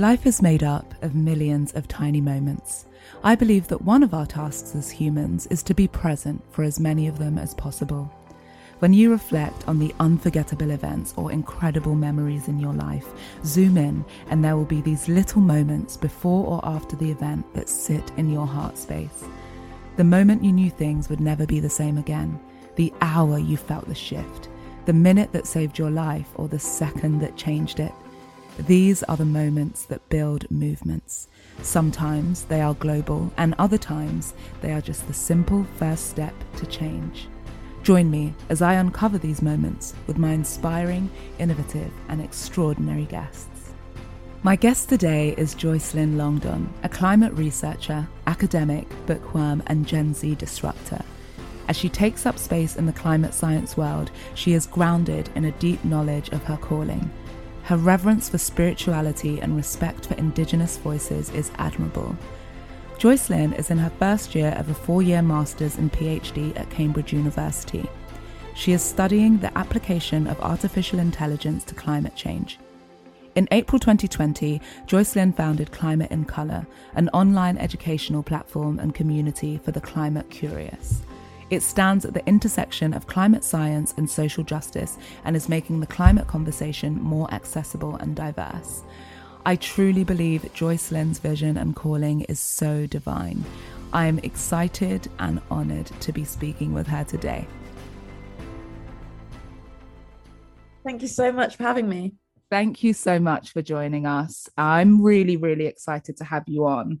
Life is made up of millions of tiny moments. I believe that one of our tasks as humans is to be present for as many of them as possible. When you reflect on the unforgettable events or incredible memories in your life, zoom in and there will be these little moments before or after the event that sit in your heart space. The moment you knew things would never be the same again, the hour you felt the shift, the minute that saved your life or the second that changed it. These are the moments that build movements. Sometimes they are global, and other times they are just the simple first step to change. Join me as I uncover these moments with my inspiring, innovative, and extraordinary guests. My guest today is Joycelyn Longdon, a climate researcher, academic, bookworm, and Gen Z disruptor. As she takes up space in the climate science world, she is grounded in a deep knowledge of her calling her reverence for spirituality and respect for Indigenous voices is admirable. Joycelyn is in her first year of a four year Master's and PhD at Cambridge University. She is studying the application of artificial intelligence to climate change. In April 2020, Joycelyn founded Climate in Colour, an online educational platform and community for the climate curious. It stands at the intersection of climate science and social justice and is making the climate conversation more accessible and diverse. I truly believe Joycelyn's vision and calling is so divine. I am excited and honoured to be speaking with her today. Thank you so much for having me. Thank you so much for joining us. I'm really, really excited to have you on.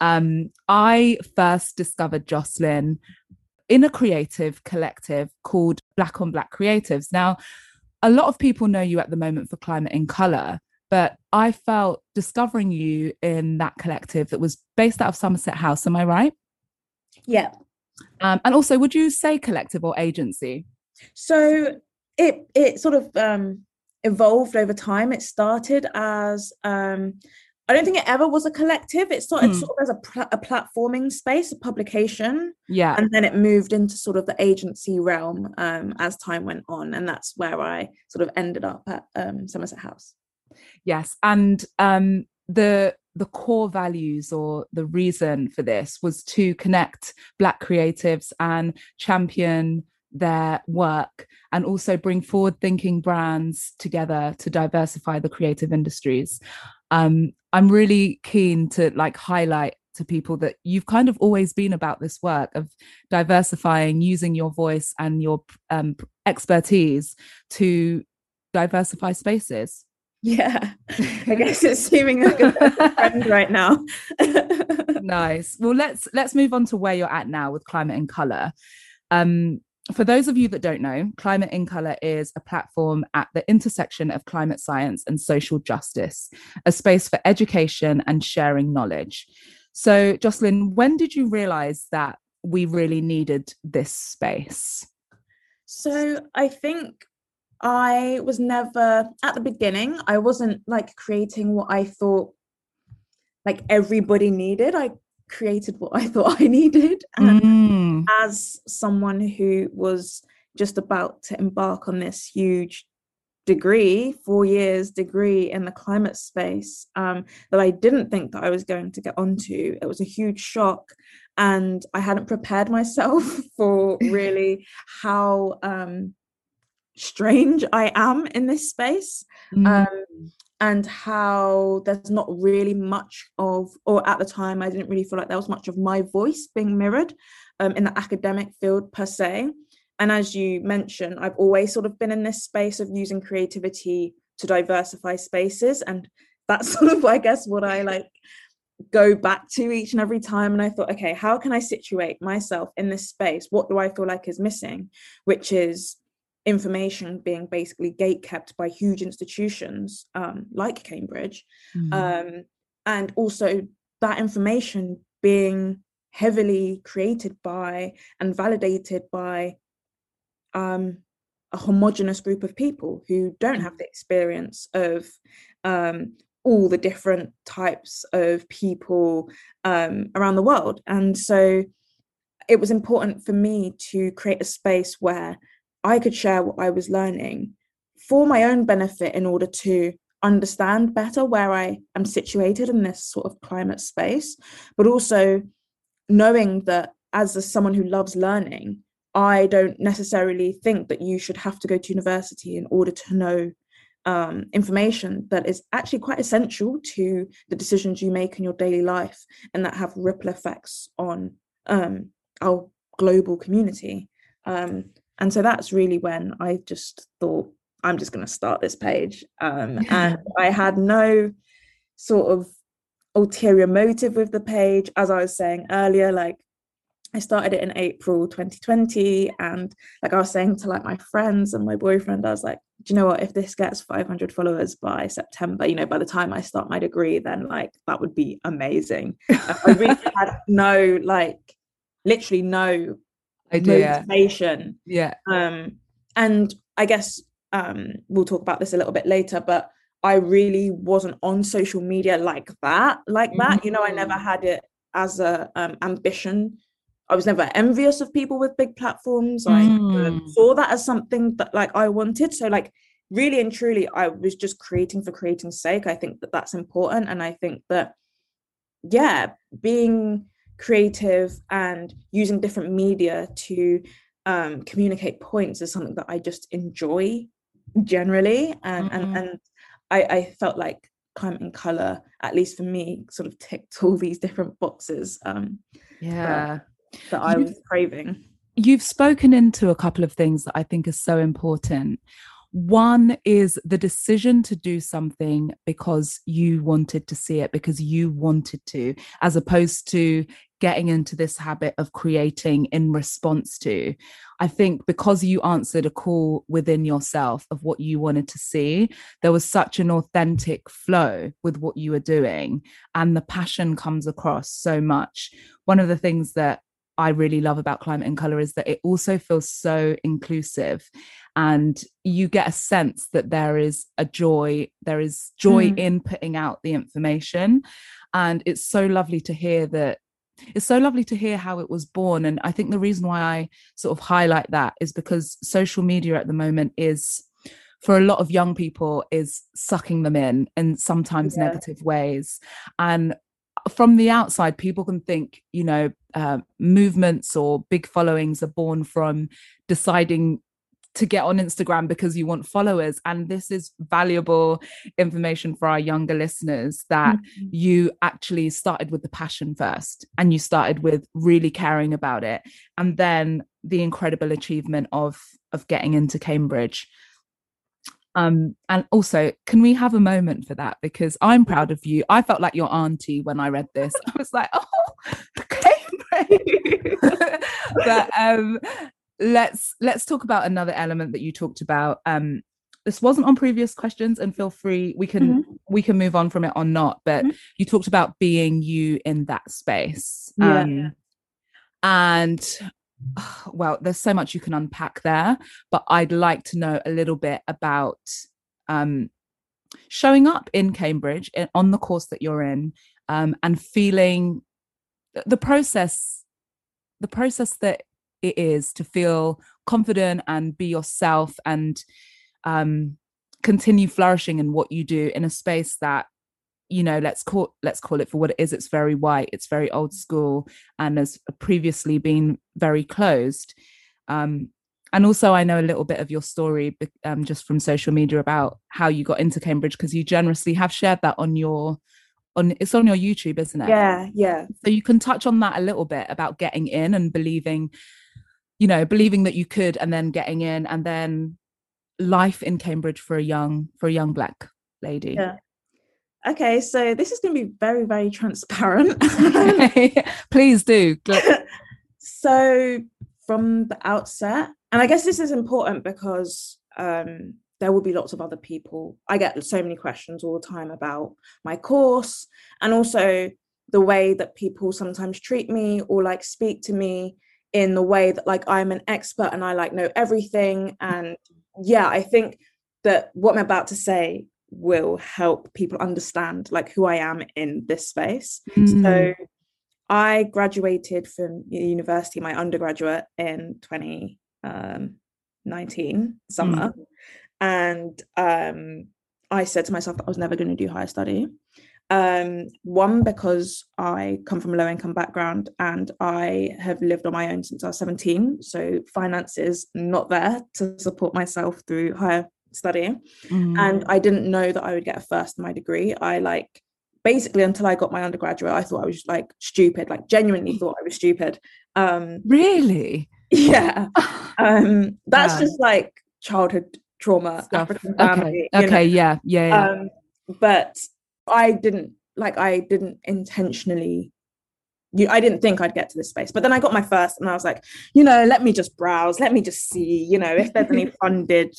Um, I first discovered Joycelyn in a creative collective called Black on Black Creatives. Now, a lot of people know you at the moment for Climate in Colour, but I felt discovering you in that collective that was based out of Somerset House. Am I right? Yeah. Um, and also, would you say collective or agency? So it it sort of um, evolved over time. It started as um, I don't think it ever was a collective. It started hmm. sort of as a, pl- a platforming space, a publication. Yeah. And then it moved into sort of the agency realm um, as time went on. And that's where I sort of ended up at um, Somerset House. Yes. And um, the the core values or the reason for this was to connect Black creatives and champion their work and also bring forward thinking brands together to diversify the creative industries um, i'm really keen to like highlight to people that you've kind of always been about this work of diversifying using your voice and your um, expertise to diversify spaces. Yeah. I guess it's seeming like a trend right now. Nice. Well let's let's move on to where you're at now with climate and color um for those of you that don't know, Climate in Colour is a platform at the intersection of climate science and social justice, a space for education and sharing knowledge. So, Joycelyn, when did you realize that we really needed this space? So, I think I was never at the beginning, I wasn't like creating what I thought like everybody needed. I created what I thought I needed. And mm. as someone who was just about to embark on this huge degree, four years degree in the climate space um, that I didn't think that I was going to get onto. It was a huge shock. And I hadn't prepared myself for really how um, strange I am in this space. Mm. Um, and how there's not really much of, or at the time, I didn't really feel like there was much of my voice being mirrored um, in the academic field per se. And as you mentioned, I've always sort of been in this space of using creativity to diversify spaces. And that's sort of, I guess, what I like go back to each and every time. And I thought, okay, how can I situate myself in this space? What do I feel like is missing? Which is information being basically gate kept by huge institutions um, like Cambridge. Mm-hmm. Um, and also that information being heavily created by and validated by um, a homogenous group of people who don't have the experience of um, all the different types of people um, around the world. And so it was important for me to create a space where I could share what I was learning for my own benefit in order to understand better where I am situated in this sort of climate space, but also knowing that as a, someone who loves learning, I don't necessarily think that you should have to go to university in order to know um, information that is actually quite essential to the decisions you make in your daily life and that have ripple effects on um, our global community. Um, and so that's really when I just thought, I'm just going to start this page. Um, and I had no sort of ulterior motive with the page. As I was saying earlier, like I started it in April 2020. And like I was saying to like my friends and my boyfriend, I was like, do you know what? If this gets 500 followers by September, you know, by the time I start my degree, then like that would be amazing. I really had no, like, literally no idea motivation. Yeah. Um and i guess um we'll talk about this a little bit later but i really wasn't on social media like that like mm-hmm. that. You know i never mm. had it as a um, ambition. I was never envious of people with big platforms. I mm. saw that as something that like i wanted. So like really and truly i was just creating for creating's sake. I think that that's important and i think that yeah being creative and using different media to um, communicate points is something that I just enjoy generally. And mm-hmm. and, and I, I felt like climate and color, at least for me, sort of ticked all these different boxes. Um, yeah, that, that I was craving. You've spoken into a couple of things that I think are so important. One is the decision to do something because you wanted to see it, because you wanted to, as opposed to getting into this habit of creating in response to. I think because you answered a call within yourself of what you wanted to see, there was such an authentic flow with what you were doing, and the passion comes across so much. One of the things that I really love about Climate and Color is that it also feels so inclusive. And you get a sense that there is a joy, there is joy mm. in putting out the information. And it's so lovely to hear that. It's so lovely to hear how it was born. And I think the reason why I sort of highlight that is because social media at the moment is for a lot of young people is sucking them in in sometimes yeah. negative ways and from the outside, people can think, you know, uh, movements or big followings are born from deciding to get on Instagram because you want followers. And this is valuable information for our younger listeners that mm-hmm. you actually started with the passion first and you started with really caring about it. And then the incredible achievement of of getting into Cambridge. Um, and also, can we have a moment for that? Because I'm proud of you. I felt like your auntie when I read this. I was like, oh, Cambridge. but um, let's let's talk about another element that you talked about. Um, this wasn't on previous questions, and feel free we can mm-hmm. we can move on from it or not. But mm-hmm. you talked about being you in that space. Yeah. Um, and well, there's so much you can unpack there, but I'd like to know a little bit about um, showing up in Cambridge in, on the course that you're in um, and feeling the process, the process that it is to feel confident and be yourself and um, continue flourishing in what you do in a space that you know let's call let's call it for what it is it's very white it's very old school and has previously been very closed. Um and also i know a little bit of your story um, just from social media about how you got into cambridge because you generously have shared that on your on it's on your youtube isn't it? Yeah yeah. So you can touch on that a little bit about getting in and believing you know believing that you could and then getting in and then life in cambridge for a young for a young black lady. Yeah. Okay so this is going to be very very transparent. Please do. So from the outset and i guess this is important because um there will be lots of other people. I get so many questions all the time about my course and also the way that people sometimes treat me or like speak to me in the way that like I'm an expert and I like know everything. And yeah, I think that what I'm about to say will help people understand like who I am in this space. Mm. So I graduated from university, my undergraduate in 2019 um, summer. Mm. And um, I said to myself that I was never going to do higher study. Um, one, because I come from a low income background and I have lived on my own since I was 17. So finances not there to support myself through higher study. Mm. And I didn't know that I would get a first in my degree. I like basically until I got my undergraduate, I thought I was like stupid, like genuinely thought I was stupid. Um really? Yeah. um that's yeah. just like childhood trauma, Stuff. African family. Okay, okay. yeah, yeah. yeah. Um, but I didn't like I didn't intentionally you I didn't think I'd get to this space. But then I got my first and I was like, you know, let me just browse, let me just see, you know, if there's any funded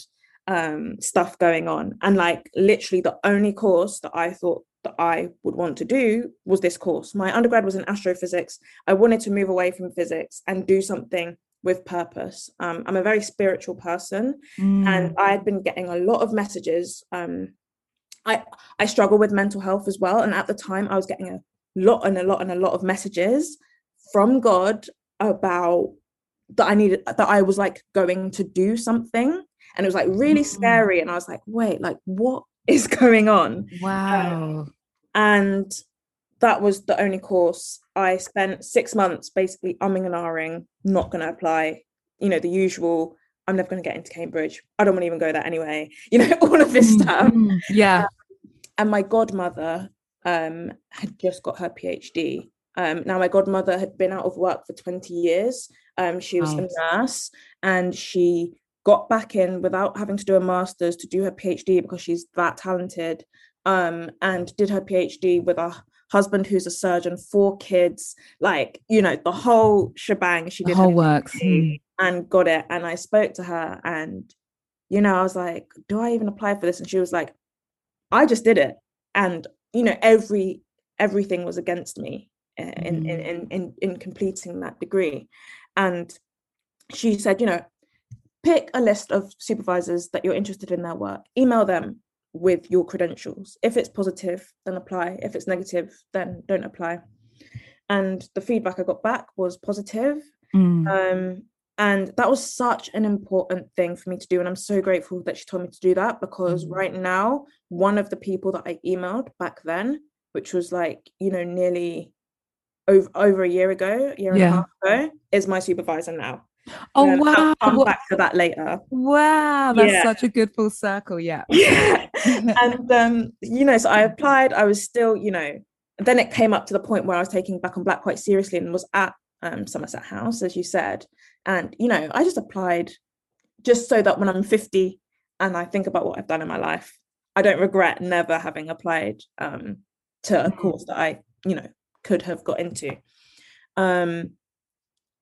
um stuff going on. And like literally the only course that I thought that I would want to do was this course. My undergrad was in astrophysics. I wanted to move away from physics and do something with purpose. Um, I'm a very spiritual person, mm. and I had been getting a lot of messages um, I I struggle with mental health as well. And at the time, I was getting a lot and a lot and a lot of messages from God about that I needed that I was like going to do something. And it was like really mm-hmm. scary. And I was like, wait, like what is going on? Wow. Um, and that was the only course. I spent six months basically umming and ahhing, not gonna apply, you know, the usual I'm never going to get into Cambridge. I don't want to even go there anyway. You know, all of this stuff. Mm-hmm. Yeah. And my godmother um, had just got her PhD. Um, now, my godmother had been out of work for 20 years. Um, she was a nurse and she got back in without having to do a master's to do her PhD because she's that talented um, and did her PhD with a husband who's a surgeon, four kids, like, you know, the whole shebang. She did the whole works mm. and got it. And I spoke to her and, you know, I was like, do I even apply for this? And she was like, I just did it, and you know every everything was against me in mm. in, in in in completing that degree, and she said, you know, pick a list of supervisors that you're interested in their work, email them with your credentials. If it's positive, then apply. If it's negative, then don't apply. And the feedback I got back was positive. Mm. Um, and that was such an important thing for me to do and i'm so grateful that she told me to do that because mm-hmm. right now one of the people that i emailed back then which was like you know nearly over over a year ago year and a half ago is my supervisor now Oh um, wow! I'll come back to that later. Wow, that's yeah. such a good full circle. Yeah. Yeah. and um, you know, so I applied. I was still, you know, then it came up to the point where I was taking Black on Black quite seriously and was at um, Somerset House, as you said. And, you know, I just applied just so that when I'm 50 and I think about what I've done in my life, I don't regret never having applied um, to a course that I, you know, could have got into. Um,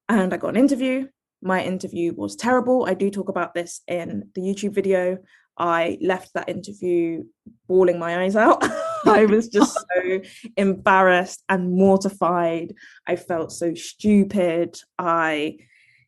and I got an interview. My interview was terrible. I do talk about this in the YouTube video. I left that interview bawling my eyes out. I was just so embarrassed and mortified. I felt so stupid. I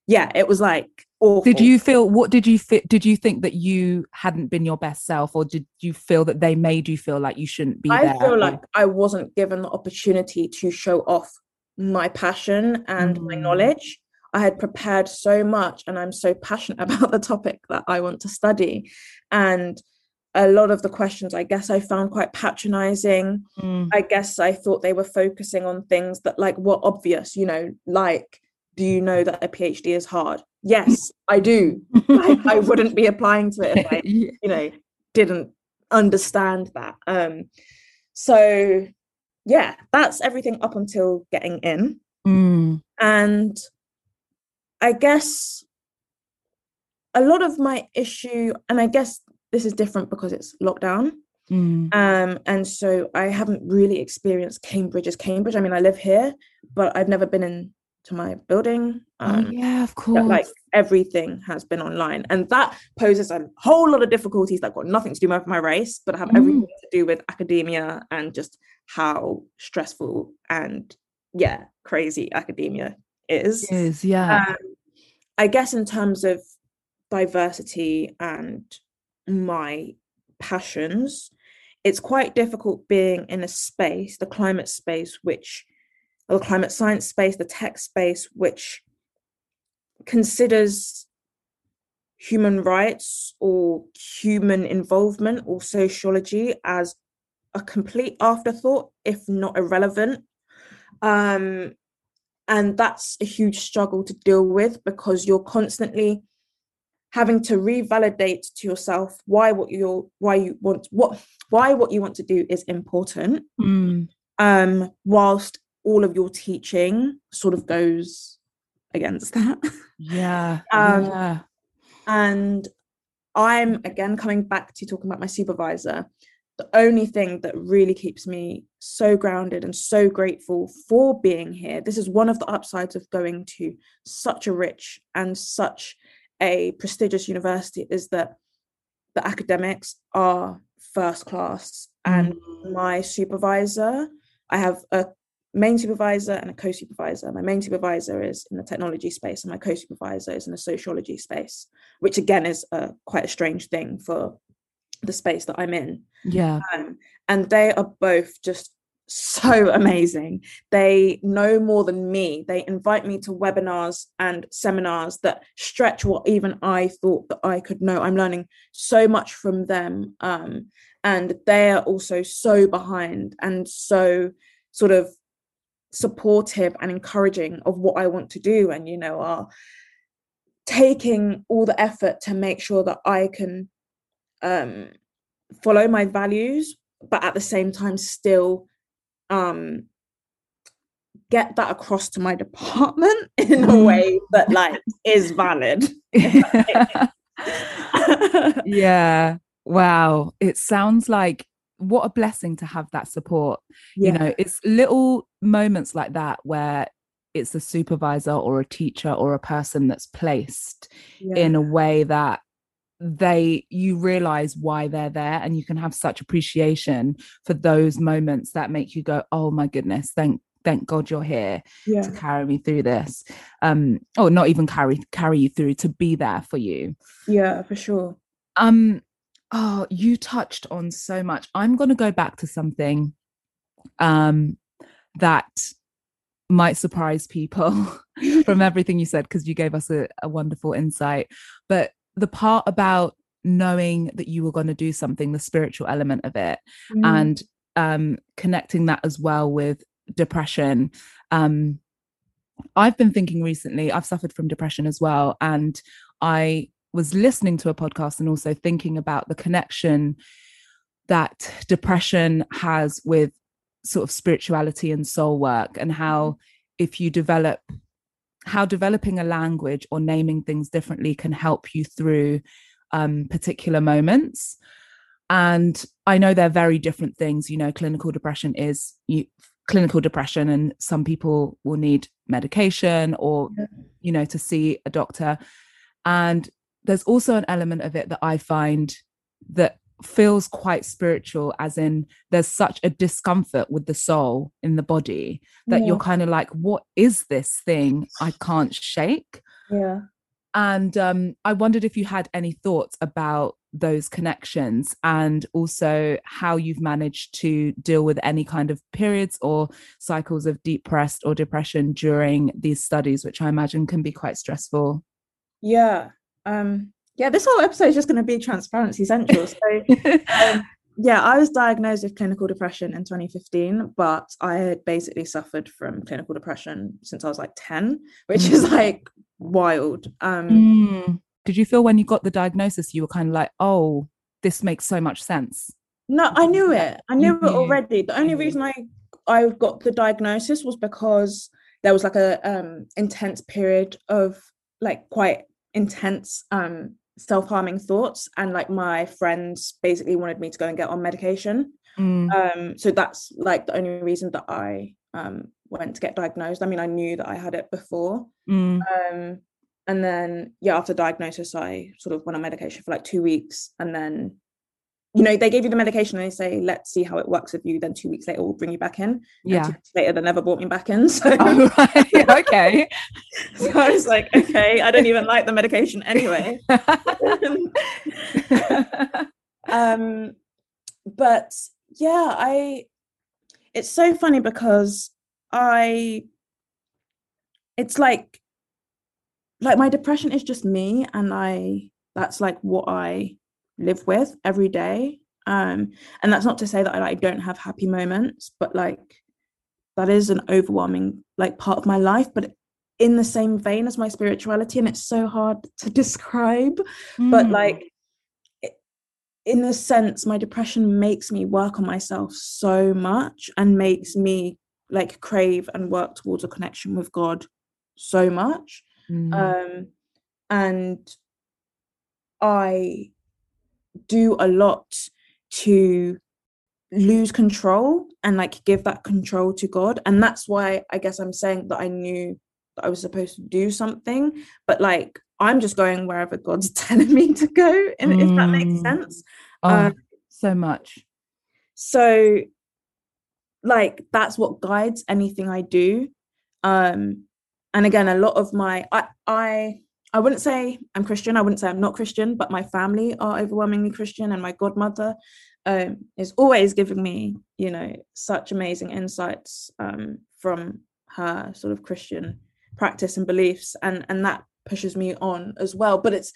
yeah, it was like awful. Did you feel what did you fit did you think that you hadn't been your best self or did you feel that they made you feel like you shouldn't be I there? feel like I wasn't given the opportunity to show off my passion and mm. my knowledge. I had prepared so much and I'm so passionate about the topic that I want to study. And a lot of the questions I guess I found quite patronizing. Mm. I guess I thought they were focusing on things that like were obvious, you know, like do you know that a PhD is hard? Yes, I do. I, I wouldn't be applying to it if I, you know, didn't understand that. Um, so yeah, that's everything up until getting in. Mm. And I guess a lot of my issue, and I guess this is different because it's lockdown. Mm. Um, and so I haven't really experienced Cambridge as Cambridge. I mean, I live here, but I've never been in to my building. Um, oh yeah, of that, course. like everything has been online, and that poses a whole lot of difficulties that got nothing to do with my race, but have everything Mm. to do with academia and just how stressful and yeah, crazy academia is. is yeah. Um, I guess in terms of diversity and my passions, it's quite difficult being in a space, the climate space, which, or the climate science space, the tech space, which considers human rights or human involvement or sociology as a complete afterthought, if not irrelevant. Um, and that's a huge struggle to deal with because you're constantly having to revalidate to yourself why what you're why you want what why what you want to do is important Mm. um whilst all of your teaching sort of goes against that Yeah. Um, yeah. and i'm again coming back to talking about my supervisor the only thing that really keeps me so grounded and so grateful for being here this is one of the upsides of going to such a rich and such a prestigious university is that the academics are first class and my supervisor i have a main supervisor and a co-supervisor my main supervisor is in the technology space and my co-supervisor is in the sociology space which again is a quite a strange thing for the space that i'm in Yeah. um, and they are both just so amazing. They know more than me. They invite me to webinars and seminars that stretch what even I thought that I could know. I'm learning so much from them. Um, and they are also so behind and so sort of supportive and encouraging of what I want to do, and you know, are taking all the effort to make sure that I can um follow my values but at the same time still um get that across to my department in a Mm. way that like is valid yeah. Wow. It sounds like what a blessing to have that support. You know, it's little moments like that where it's a supervisor or a teacher or a person that's placed in a way that they you realize why they're there and you can have such appreciation for those moments that make you go oh my goodness thank thank god you're here yeah. to carry me through this. Um or not even carry carry you through to be there for you. Yeah for sure. Um oh you touched on so much. I'm going to go back to something um that might surprise people from everything you said because you gave us a, a wonderful insight. But the part about knowing that you were going to do something the spiritual element of it Mm, and um connecting that as well with depression um i've been thinking recently i've suffered from depression as well and i was listening to a podcast and also thinking about the connection that depression has with sort of spirituality and soul work and how if you develop how developing a language or naming things differently can help you through um, particular moments. And i know they're very different things you know clinical depression is you, clinical depression and some people will need medication or Yeah. you know to see a doctor. And there's also an element of it that i find that feels quite spiritual as in there's such a discomfort with the soul in the body that yeah, you're kind of like what is this thing i can't shake yeah and um, I wondered if you had any thoughts about those connections and also how you've managed to deal with any kind of periods or cycles of depressed or depression during these studies, which I imagine can be quite stressful. Yeah. Um, yeah, this whole episode is just going to be transparency central. So, um, yeah, I was diagnosed with clinical depression in 2015, but I had basically suffered from clinical depression since I was like 10, which is mm. like wild. Um, mm. Did you feel when you got the diagnosis, you were kind of like, oh, this makes so much sense? No, I knew it. I knew it already. The only reason I I got the diagnosis was because there was like a um intense period of like quite intense um self-harming thoughts and like my friends basically wanted me to go and get on medication mm. um so that's like the only reason that i um went to get diagnosed i mean i knew that i had it before mm. um and then yeah after diagnosis i sort of went on medication for like two weeks and then you know they gave you the medication and they say let's see how it works with you. Then two weeks later we'll bring you back in. Yeah. later they never brought me back in so oh, right. okay. So i was like okay i don't even like the medication anyway. Um but yeah i it's so funny because i it's like like my depression is just me and i that's like what i live with every day um and that's not to say that I like don't have happy moments but like that is an overwhelming like part of my life but in the same vein as my spirituality and it's so hard to describe mm. but like in a sense my depression makes me work on myself so much and makes me like crave and work towards a connection with god so much mm. um and i do a lot to lose control and like give that control to God. And that's why I guess I'm saying that I knew that I was supposed to do something, but like I'm just going wherever God's telling me to go, and mm. if that makes mm. sense. Oh, um, so much. So like that's what guides anything I do. Um and again a lot of my I I I wouldn't say I'm Christian. I wouldn't say I'm not Christian, but my family are overwhelmingly Christian, and my godmother um, is always giving me, you know, such amazing insights um, from her sort of Christian practice and beliefs, and and that pushes me on as well. But it's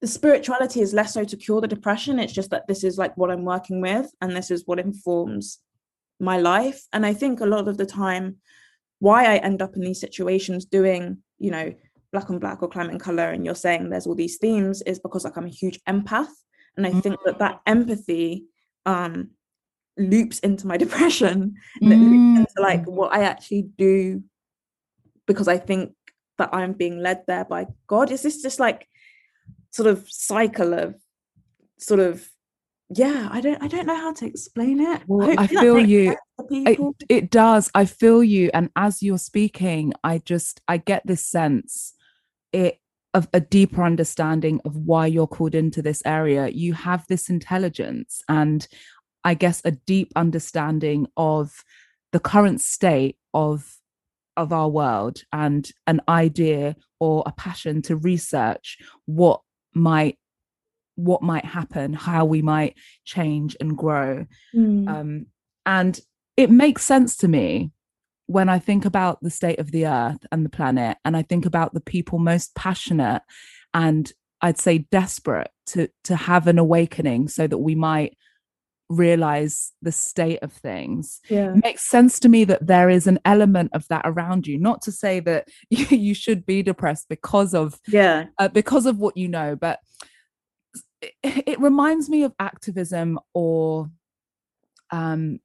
the spirituality is less so to cure the depression. It's just that this is like what I'm working with, and this is what informs my life. And I think a lot of the time, why I end up in these situations doing, you know black on black or climate and color and you're saying there's all these themes is because like i'm a huge empath and i mm. think that that empathy um loops into my depression. And loops into like mm. what i actually do because i think that i'm being led there by god. Is this just like sort of cycle of sort of yeah i don't i don't know how to explain it. Well, i, I feel you. it, it does. I feel you. And as you're speaking i just i get this sense it of a deeper understanding of why you're called into this area you have this intelligence and i guess a deep understanding of the current state of of our world and an idea or a passion to research what might what might happen how we might change and grow mm. um, and it makes sense to me when I think about the state of the earth and the planet, and I think about the people most passionate and I'd say desperate to to have an awakening so that we might realize the state of things. Yeah. it makes sense to me that there is an element of that around you. Not to say that you, you should be depressed because of yeah. uh, because of what you know but it, it reminds me of activism or um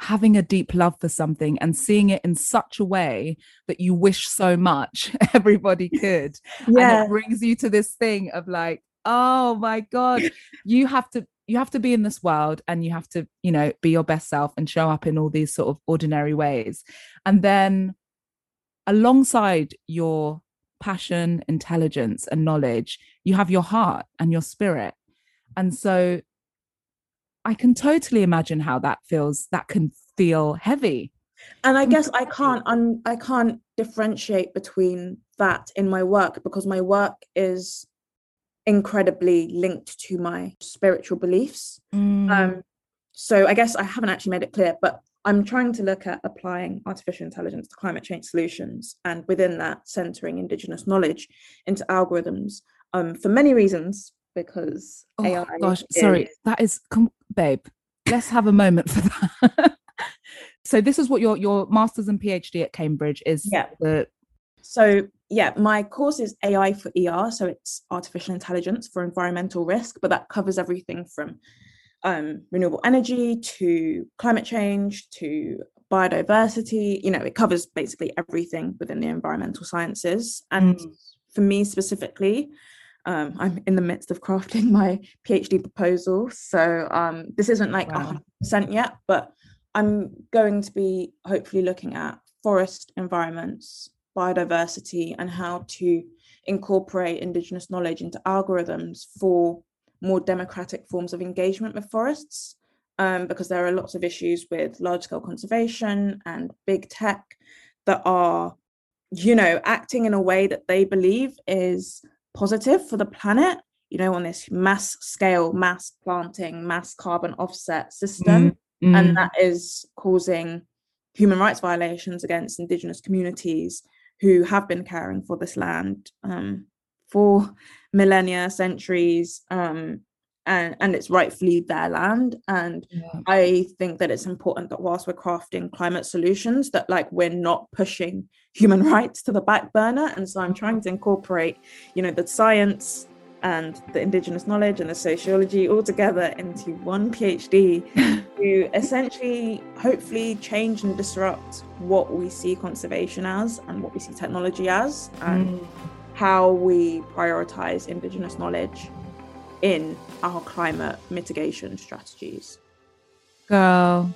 having a deep love for something and seeing it in such a way that you wish so much everybody could. Yeah. And it brings you to this thing of like, oh my God, you have to you have to be in this world and you have to, you know, be your best self and show up in all these sort of ordinary ways. And then alongside your passion, intelligence, and knowledge, you have your heart and your spirit. And so I can totally imagine how that feels. That can feel heavy. And I guess I can't un- I can't differentiate between that in my work because my work is incredibly linked to my spiritual beliefs. Mm. Um, so I guess I haven't actually made it clear, but I'm trying to look at applying artificial intelligence to climate change solutions, and within that, centering Indigenous knowledge into algorithms um, for many reasons because Oh AI. gosh, sorry, that is, com- babe. Let's have a moment for that. so this is what your your master's and PhD at Cambridge is. Yeah. The So yeah, my course is AI for ER, so it's artificial intelligence for environmental risk, but that covers everything from um, renewable energy to climate change to biodiversity. You know, it covers basically everything within the environmental sciences. And Mm. for me specifically, um, I'm in the midst of crafting my PhD proposal, so um, this isn't like Wow. hundred percent yet, but I'm going to be hopefully looking at forest environments, biodiversity, and how to incorporate Indigenous knowledge into algorithms for more democratic forms of engagement with forests. Um, because there are lots of issues with large scale conservation and big tech that are, you know, acting in a way that they believe is positive for the planet, you know, on this mass scale, mass planting, mass carbon offset system. Mm, and that is causing human rights violations against indigenous communities who have been caring for this land um, for millennia centuries um, and, and it's rightfully their land and yeah. i think that it's important that whilst we're crafting climate solutions that like we're not pushing human rights to the back burner and so i'm trying to incorporate you know the science and the indigenous knowledge and the sociology all together into one phd to essentially hopefully change and disrupt what we see conservation as and what we see technology as and Mm. how we prioritize indigenous knowledge in our climate mitigation strategies Girl,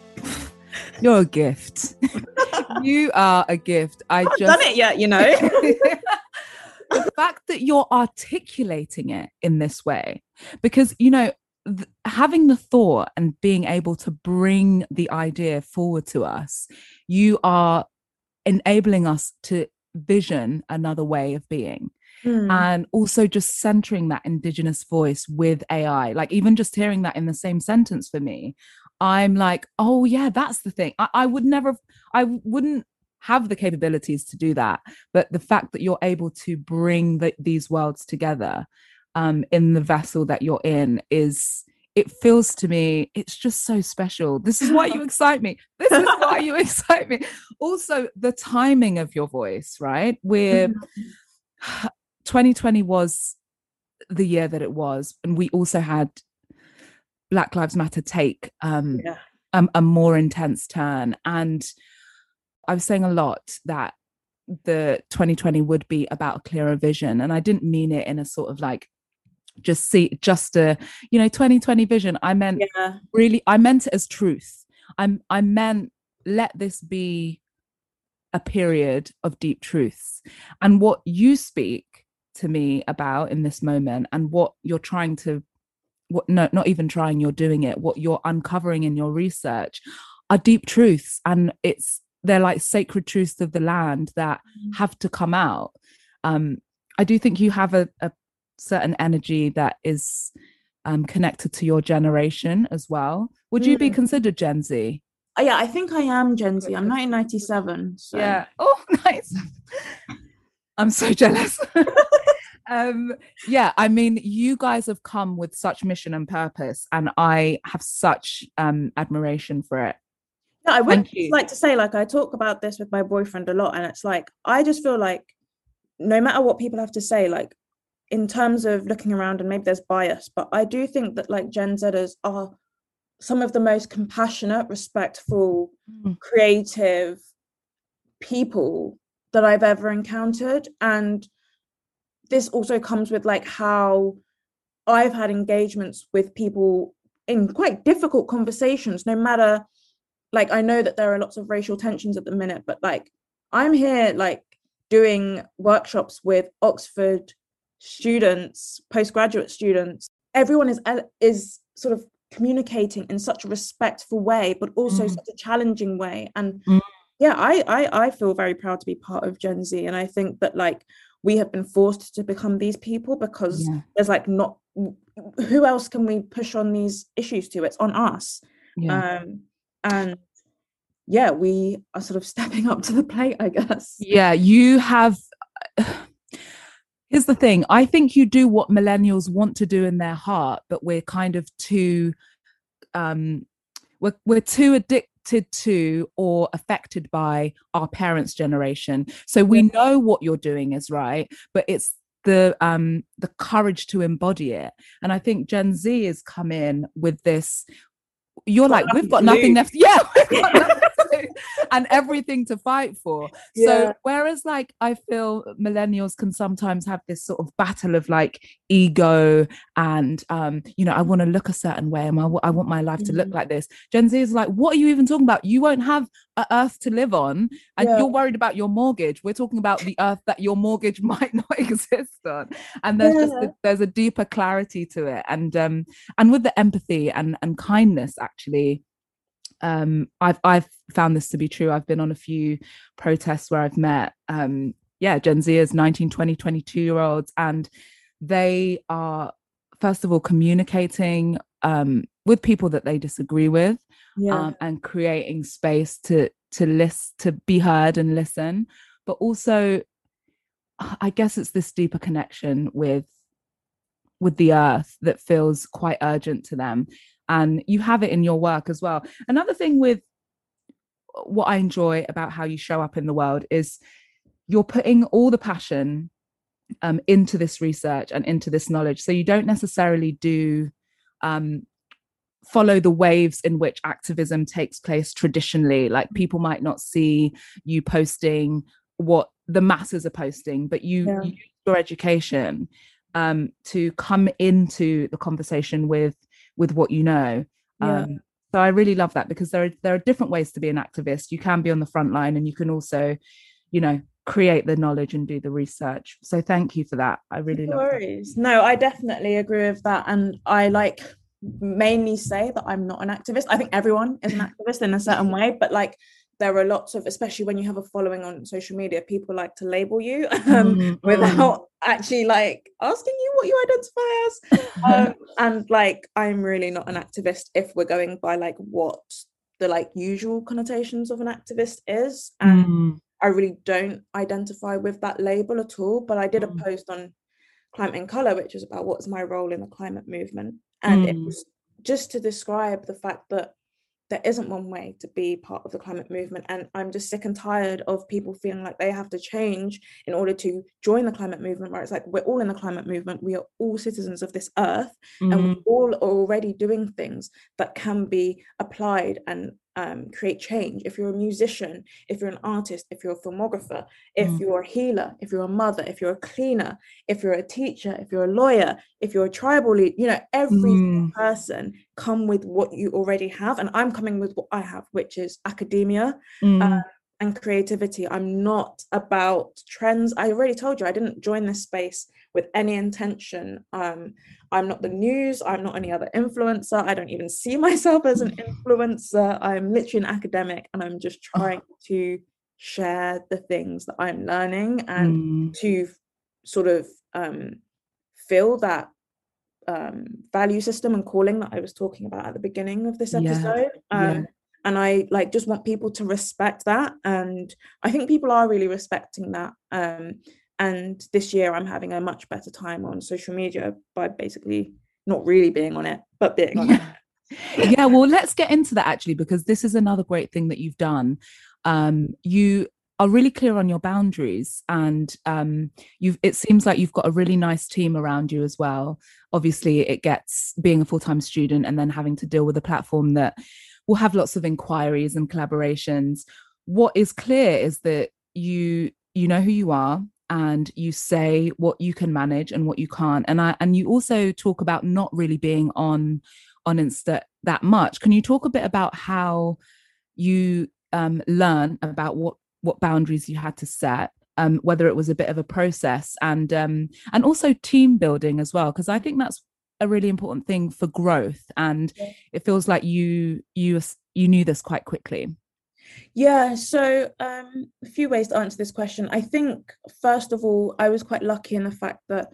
you're a gift. you are a gift. I I've just done it yet you know the fact that you're articulating it in this way, because you know, th- having the thought and being able to bring the idea forward to us, you are enabling us to vision another way of being Mm. and also just centering that indigenous voice with AI. Like even just hearing that in the same sentence for me, I'm like, oh yeah, that's the thing. I, I would never, I wouldn't have the capabilities to do that. But the fact that you're able to bring the, these worlds together um, in the vessel that you're in is. It feels to me, it's just so special. This is why you excite me. This is why you excite me. Also, the timing of your voice, right? We're Mhm. 2020 was the year that it was and we also had black lives matter take um yeah. a, a more intense turn. And i was saying a lot that the 2020 would be about a clearer vision and i didn't mean it in a sort of like just see just a you know 2020 vision. I meant yeah. really i meant it as truth. I'm i meant let this be a period of deep truths. And what you speak to me about in this moment and what you're trying to what no not even trying you're doing it what you're uncovering in your research are deep truths and it's they're like sacred truths of the land that have to come out um i do think you have a, a certain energy that is um connected to your generation as well would you be Mm. considered gen z Uh, yeah i think i am gen z i'm 1997 so Yeah. Oh, nice. I'm so jealous. um, yeah, I mean, you guys have come with such mission and purpose, and I have such um admiration for it. Yeah, I would Thank just you. like to say, like, I talk about this with my boyfriend a lot, and it's like, I just feel like no matter what people have to say, like, in terms of looking around, and maybe there's bias, but I do think that, like, Gen Zers are some of the most compassionate, respectful, Mm. creative people that I've ever encountered. And this also comes with, like, how I've had engagements with people in quite difficult conversations, no matter like I know that there are lots of racial tensions at the minute, but like I'm here like doing workshops with Oxford students, postgraduate students. Everyone is uh, is sort of communicating in such a respectful way, but also Mm. such a challenging way. And Mm. yeah, I, I I feel very proud to be part of Gen Z, and I think that like we have been forced to become these people because Yeah. there's like not who else can we push on these issues to? It's on us Yeah. um and yeah we are sort of stepping up to the plate i guess yeah, you have here's the thing i think you do what millennials want to do in their heart but we're kind of too um we're, we're too addicted to or affected by our parents generation. So we know what you're doing is right but it's the um the courage to embody it. And i think gen z has come in with this you're like we've got nothing left. Yeah and everything to fight for. Yeah. So whereas like I feel millennials can sometimes have this sort of battle of like ego and um you know I want to look a certain way and I, I want my life to look mm-hmm. like this. Gen Z is like what are you even talking about? You won't have a earth to live on and yeah. you're worried about your mortgage. We're talking about the earth that your mortgage might not exist on. And there's yeah. just a, there's a deeper clarity to it and um and with the empathy and and kindness actually um, I've I've found this to be true. I've been on a few protests where I've met um, yeah Gen Zers, 19, 20, 22 year olds, and they are first of all communicating um, with people that they disagree with, yeah. um, and creating space to to list to be heard and listen, but also I guess it's this deeper connection with with the earth that feels quite urgent to them and you have it in your work as well. Another thing with what I enjoy about how you show up in the world is you're putting all the passion um, into this research and into this knowledge. So you don't necessarily do um, follow the waves in which activism takes place traditionally. Like people might not see you posting what the masses are posting, but you, yeah. you use your education um, to come into the conversation with with what you know yeah. um, so i really love that because there are there are different ways to be an activist you can be on the front line and you can also you know create the knowledge and do the research so thank you for that i really no love worries. That. no i definitely agree with that and i like mainly say that i'm not an activist i think everyone is an activist in a certain way but like there are lots of especially when you have a following on social media people like to label you um, mm, without actually like asking you what you identify as um, and like i'm really not an activist if we're going by like what the like usual connotations of an activist is and mm. i really don't identify with that label at all but i did a mm. post on climate in colour which is about what's my role in the climate movement and it mm. was just to describe the fact that there isn't one way to be part of the climate movement. And I'm just sick and tired of people feeling like they have to change in order to join the climate movement, where it's like we're all in the climate movement, we are all citizens of this earth, mm-hmm. and we all are already doing things that can be applied and um, create change. If you're a musician, if you're an artist, if you're a filmographer, if mm. you're a healer, if you're a mother, if you're a cleaner, if you're a teacher, if you're a lawyer, if you're a tribal lead, you know, every mm. person come with what you already have. And I'm coming with what I have, which is academia. Mm. Uh, and creativity. I'm not about trends. I already told you I didn't join this space with any intention. Um, I'm not the news. I'm not any other influencer. I don't even see myself as an influencer. I'm literally an academic and I'm just trying to share the things that I'm learning and mm. to sort of um, fill that um, value system and calling that I was talking about at the beginning of this episode. Yeah. Um, yeah and i like just want people to respect that. And i think people are really respecting that um and this year i'm having a much better time on social media by basically not really being on it but being on it. Yeah well let's get into that actually because this is another great thing that you've done. Um you are really clear on your boundaries and um you've it seems like you've got a really nice team around you as well. Obviously it gets being a full-time student and then having to deal with a platform that will have lots of inquiries and collaborations. What is clear is that you you know who you are and you say what you can manage and what you can't. And i and you also talk about not really being on on insta that much. Can you talk a bit about how you um, learn about what what boundaries you had to set um, whether it was a bit of a process and um, and also team building as well? Because i think that's a really important thing for growth and yeah. it feels like you you you knew this quite quickly yeah so um a few ways to answer this question i think first of all i was quite lucky in the fact that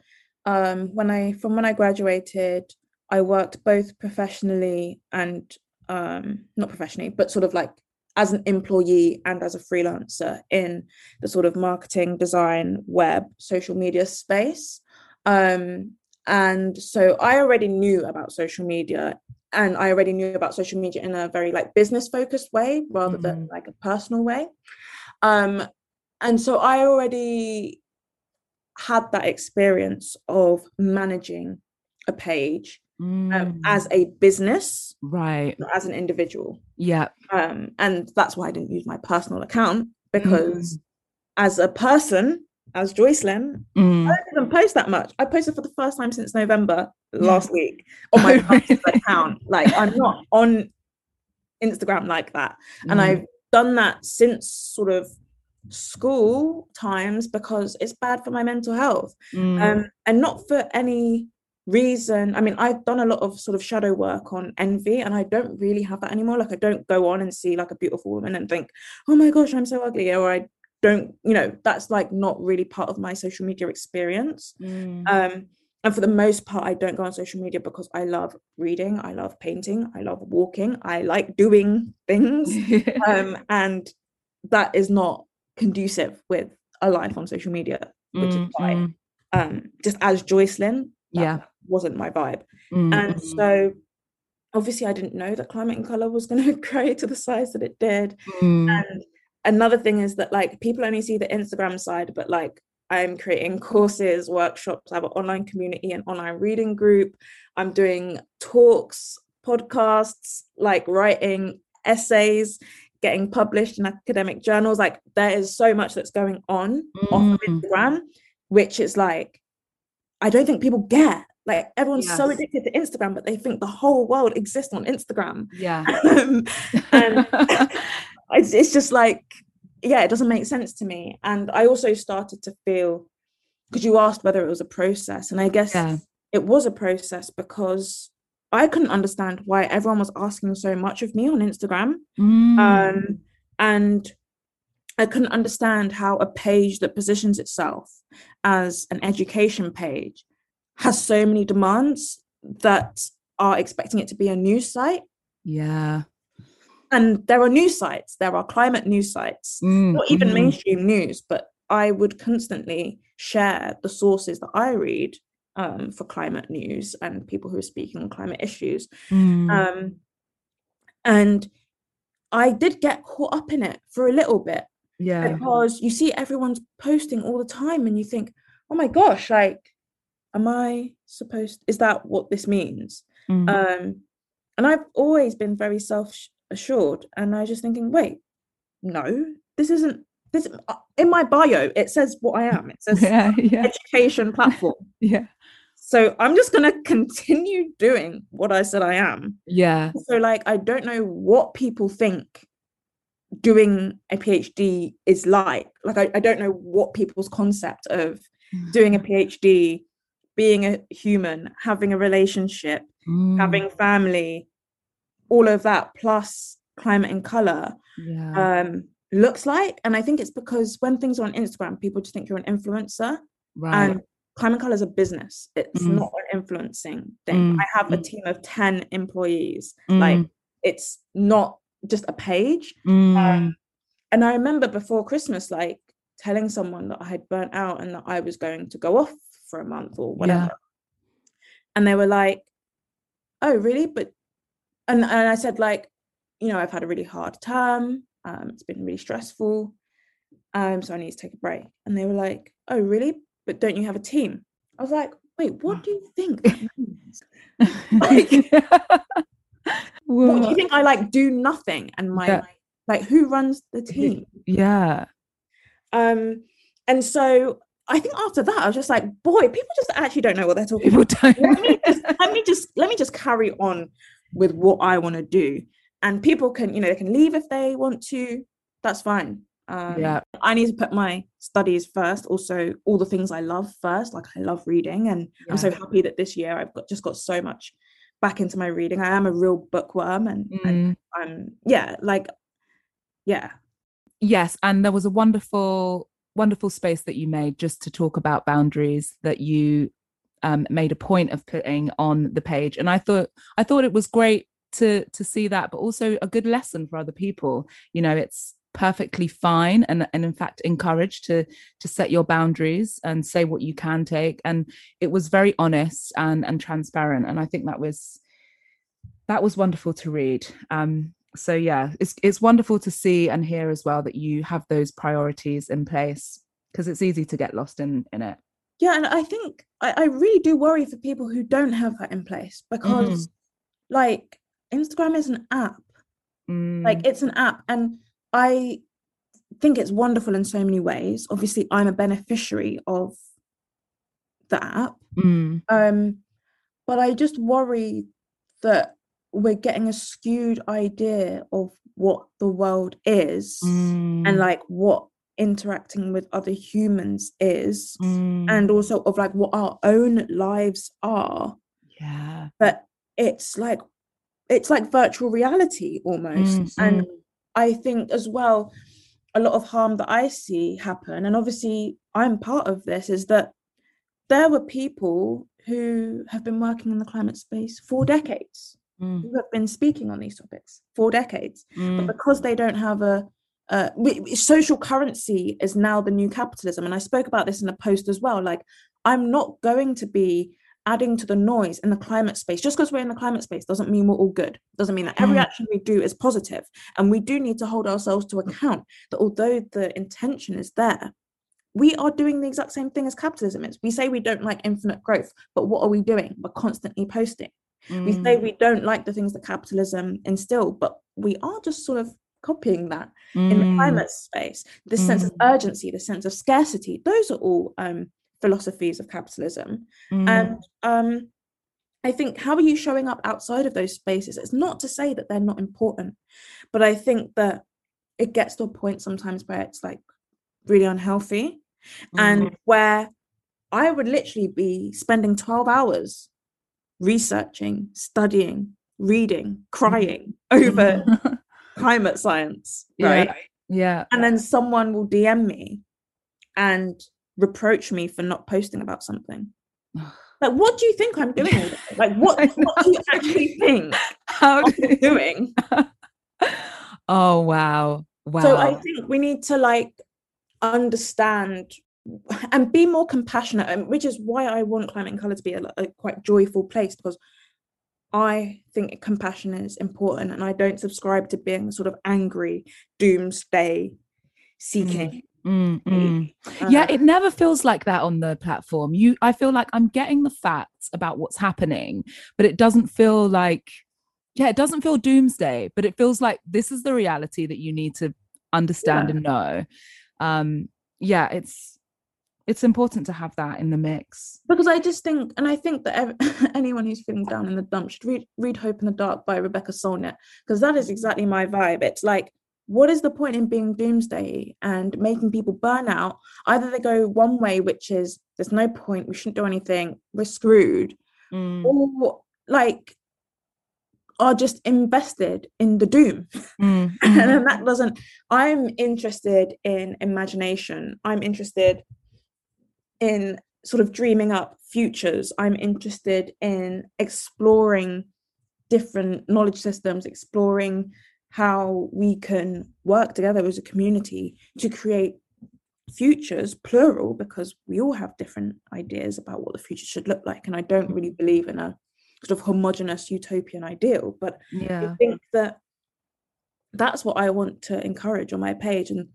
um when i from when i graduated i worked both professionally and um not professionally but sort of like as an employee and as a freelancer in the sort of marketing, design, web, social media space. Um, and so I already knew about social media and I already knew about social media in a very like business focused way rather mm-hmm. than like a personal way. Um, and so I already had that experience of managing a page um, mm. um, as a business, right? As an individual, yeah. Um, and that's why I didn't use my personal account because mm. as a person, as Joycelyn, mm. I don't even post that much. I posted for the first time since November last week on my account. Like I'm not on Instagram like that, and mm. I've done that since sort of school times because it's bad for my mental health, mm. um, and not for any reason i mean i've done a lot of sort of shadow work on envy and i don't really have that anymore like i don't go on and see like a beautiful woman and think oh my gosh i'm so ugly or i don't you know that's like not really part of my social media experience mm. um and for the most part i don't go on social media because i love reading i love painting i love walking i like doing things um and that is not conducive with a life on social media which mm, is why mm. um just as joycelyn yeah wasn't my vibe mm-hmm. and so obviously i didn't know that climate in colour was going to grow to the size that it did mm. and another thing is that like people only see the instagram side but like i'm creating courses workshops i have an online community and online reading group i'm doing talks podcasts like writing essays getting published in academic journals like there is so much that's going on mm. off instagram which is like I don't think people get. Like everyone's yes. so addicted to Instagram, but they think the whole world exists on Instagram. Yeah. um, and it's, it's just like, yeah, it doesn't make sense to me. And I also started to feel, because you asked whether it was a process, and I guess yeah. it was a process because I couldn't understand why everyone was asking so much of me on Instagram. Mm. Um, and I couldn't understand how a page that positions itself as an education page has so many demands that are expecting it to be a news site. Yeah. And there are news sites, there are climate news sites, mm, not even mm. mainstream news, but I would constantly share the sources that I read um, for climate news and people who are speaking on climate issues. Mm. Um, and I did get caught up in it for a little bit yeah because you see everyone's posting all the time and you think oh my gosh like am i supposed is that what this means mm-hmm. um and i've always been very self assured and i was just thinking wait no this isn't this uh, in my bio it says what i am it says yeah, yeah. education platform yeah so i'm just going to continue doing what i said i am yeah so like i don't know what people think doing a PhD is like. Like, I, I don't know what people's concept of doing a mm. PhD, being a human, having a relationship, mm. having family, all of that, plus climate and color, yeah. um, looks like. And I think it's because when things are on Instagram, people just think you're an influencer. Right. And climate color is a business, it's mm. not an influencing thing. Mm. I have a mm. team of 10 employees. Like, mm. it's not just a page. Mm. Um, and I remember before Christmas, like telling someone that I had burnt out and that I was going to go off for a month or whatever. Yeah. And they were like, oh, really? But, and, and I said, like, you know, I've had a really hard term. Um, it's been really stressful. Um, so I need to take a break. And they were like, oh, really? But don't you have a team? I was like, wait, what do you think like, what, do you think I like do nothing and my yeah. like who runs the team? Yeah. Um, and so I think after that, I was just like, boy, people just actually don't know what they're talking people about. Don't. Let me, just, let me just let me just carry on with what I want to do. And people can, you know, they can leave if they want to. That's fine. Um, yeah. I need to put my studies first. Also, all the things I love first. Like I love reading, and yeah. I'm so happy that this year I've got just got so much back into my reading. I am a real bookworm and, mm. and I'm yeah, like yeah. Yes, and there was a wonderful wonderful space that you made just to talk about boundaries that you um, made a point of putting on the page. And i thought i thought it was great to to see that but also a good lesson for other people. You know it's perfectly fine and and in fact encouraged to to set your boundaries and say what you can take. And it was very honest and and transparent. And i think that was that was wonderful to read. Um so yeah it's it's wonderful to see and hear as well that you have those priorities in place because it's easy to get lost in in it yeah and i think I, I really do worry for people who don't have that in place because mm. like instagram is an app mm. like it's an app and I think it's wonderful in so many ways. Obviously, I'm a beneficiary of the app. Mm. Um, but I just worry that we're getting a skewed idea of what the world is mm. and like what interacting with other humans is mm. and also of like what our own lives are yeah but it's like it's like virtual reality almost mm, and. I think as well, a lot of harm that I see happen, and obviously I'm part of this, is that there were people who have been working in the climate space for decades, mm. who have been speaking on these topics for decades, mm. but because they don't have a uh, social currency is now the new capitalism, and I spoke about this in a post as well. Like, I'm not going to be adding to the noise in the climate space. Just because we're in the climate space doesn't mean we're all good. Doesn't mean that every mm. action we do is positive. And we do need to hold ourselves to account that although the intention is there, we are doing the exact same thing as capitalism is. We say we don't like infinite growth, but what are we doing? We're constantly posting. Mm. We say mm. we don't like the things that capitalism instill, but we are just sort of copying that mm. in the mm. climate space. This sense of mm. urgency, the sense of scarcity, those are all um, philosophies of capitalism mm. and um, i think how are you showing up outside of those spaces it's not to say that they're not important but i think that it gets to a point sometimes where it's like really unhealthy mm. and mm-hmm. where i would literally be spending 12 hours researching studying reading crying mm. over climate science right yeah. yeah and then someone will dm me and reproach me for not posting about something. Like, what do you think I'm doing? like, what, what do you actually think How I'm you... doing? oh wow, wow. So I think we need to like understand and be more compassionate, and which is why I want Climate in Colour to be a, a quite joyful place because I think compassion is important, and I don't subscribe to being sort of angry, doomsday seeking. Mm. Mm, mm. Uh, yeah, it never feels like that on the platform. You, I feel like I'm getting the facts about what's happening, but it doesn't feel like, yeah, it doesn't feel doomsday, but it feels like this is the reality that you need to understand yeah. and know. Um, yeah, it's it's important to have that in the mix because I just think, and I think that ev- anyone who's feeling down in the dump should read read Hope in the Dark by Rebecca Solnit because that is exactly my vibe. It's like what is the point in being doomsday and making people burn out? Either they go one way, which is there's no point, we shouldn't do anything, we're screwed, mm. or like are just invested in the doom. Mm. and that doesn't, I'm interested in imagination. I'm interested in sort of dreaming up futures. I'm interested in exploring different knowledge systems, exploring how we can work together as a community to create futures plural because we all have different ideas about what the future should look like and i don't really mm-hmm. believe in a sort of homogenous utopian ideal but yeah. i think that that's what i want to encourage on my page and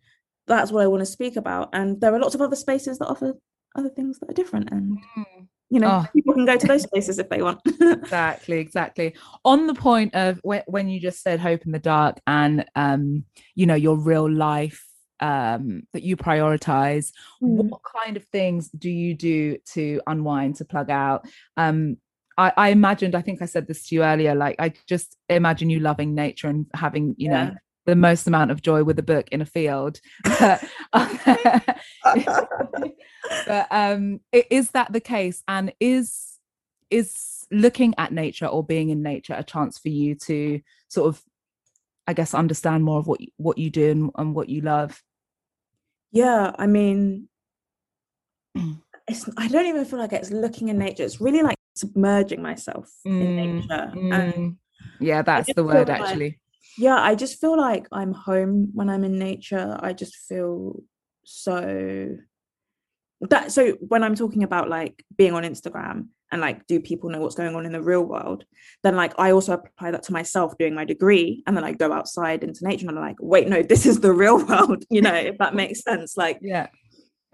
that's what i want to speak about and there are lots of other spaces that offer other things that are different and mm you know oh. people can go to those places if they want exactly exactly on the point of when, when you just said hope in the dark and um you know your real life um that you prioritize mm. what kind of things do you do to unwind to plug out um I, I imagined i think i said this to you earlier like i just imagine you loving nature and having you yeah. know the most amount of joy with a book in a field. But, but um is that the case? And is is looking at nature or being in nature a chance for you to sort of i guess understand more of what you, what you do and, and what you love? Yeah i mean it's i don't even feel like it's looking in nature. It's really like submerging myself mm, in nature mm. and Yeah, that's the word like, actually. Yeah, I just feel like I'm home when I'm in nature. I just feel so that so when I'm talking about like being on Instagram and like do people know what's going on in the real world then like I also apply that to myself doing my degree and then I go outside into nature and I'm like wait no this is the real world you know if that makes sense like yeah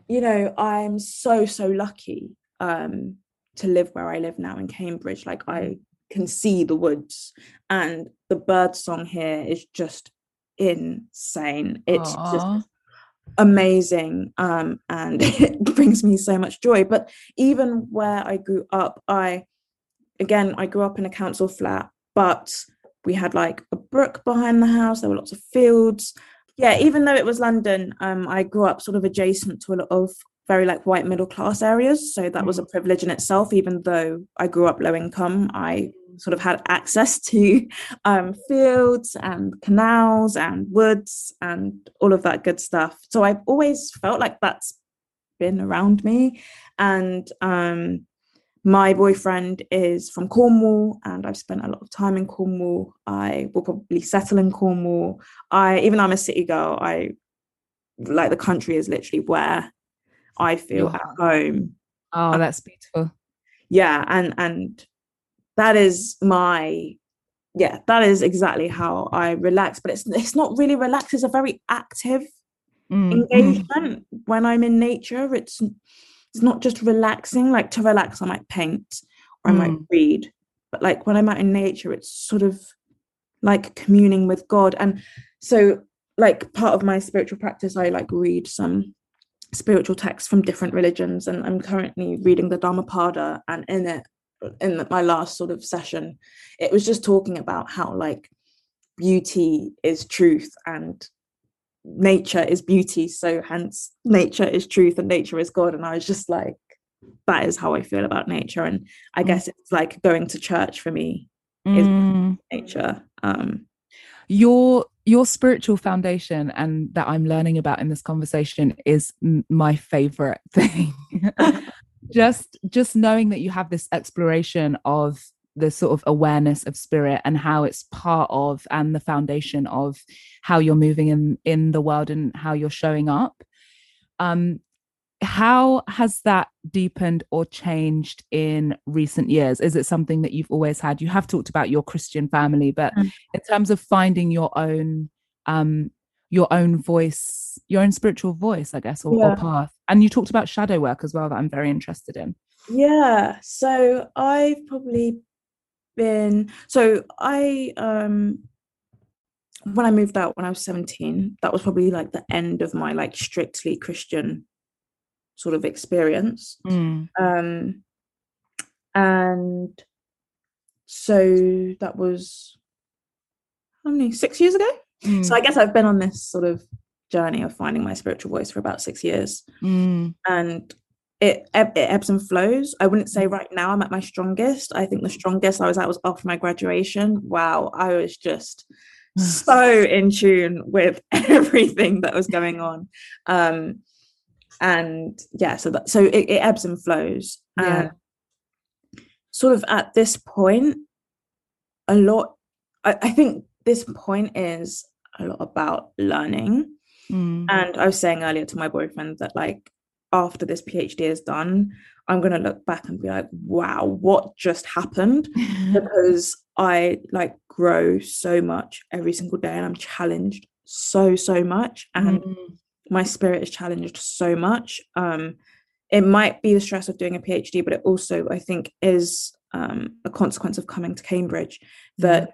you know I'm so so lucky um to live where I live now in Cambridge like I mm. Can see the woods and the bird song here is just insane. It's Aww. just amazing um, and it brings me so much joy. But even where i grew up i again i grew up in a council flat but we had like a brook behind the house. There were lots of fields. Yeah even though it was london um, i grew up sort of adjacent to a lot of very like white middle class areas so that was a mm. privilege in itself even though i grew up low income i sort of had access to um, fields and canals and woods and all of that good stuff. So I've always felt like that's been around me. And um, my boyfriend is from Cornwall, and I've spent a lot of time in Cornwall. I will probably settle in Cornwall. I, even though I'm a city girl, I like the country is literally where I feel at home. Oh, that's beautiful. Yeah, and and that is my yeah that is exactly how i relax but it's it's not really relaxed it's a very active mm. engagement when i'm in nature it's it's not just relaxing like to relax i might paint or i might mm. read but like when i'm out in nature it's sort of like communing with god and so like part of my spiritual practice i like read some spiritual texts from different religions and i'm currently reading the dhammapada and in it in my last sort of session it was just talking about how like beauty is truth and nature is beauty so hence nature is truth and nature is god. And i was just like that is how i feel about nature. And i guess it's like going to church for me is mm. nature. Um your your spiritual foundation and that i'm learning about in this conversation is m- my favorite thing. Just just knowing that you have this exploration of the sort of awareness of spirit and how it's part of and the foundation of how you're moving in in the world and how you're showing up um how has that deepened or changed in recent years? Is it something that you've always had? You have talked about your christian family but mm. in terms of finding your own um your own voice your own spiritual voice i guess or, yeah. or path. And you talked about shadow work as well that i'm very interested in. Yeah. So i've probably been so i um when i moved out when i was 17 that was probably like the end of my like strictly christian sort of experience mm. um and so that was how many six years ago mm. so i guess i've been on this sort of journey of finding my spiritual voice for about six years. Mm. And it, it ebbs and flows. I wouldn't say right now I'm at my strongest. I think the strongest I was at was after my graduation. Wow, I was just so in tune with everything that was going on. Um, and yeah, so that so it, it ebbs and flows. Yeah. And sort of at this point, a lot I, I think this point is a lot about learning Mm. And I was saying earlier to my boyfriend that like after this PhD is done, I'm gonna look back and be like, wow, what just happened? because I like grow so much every single day and I'm challenged so, so much. And mm. My spirit is challenged so much. Um, it might be the stress of doing a PhD, but it also, I think, is um, a consequence of coming to Cambridge that.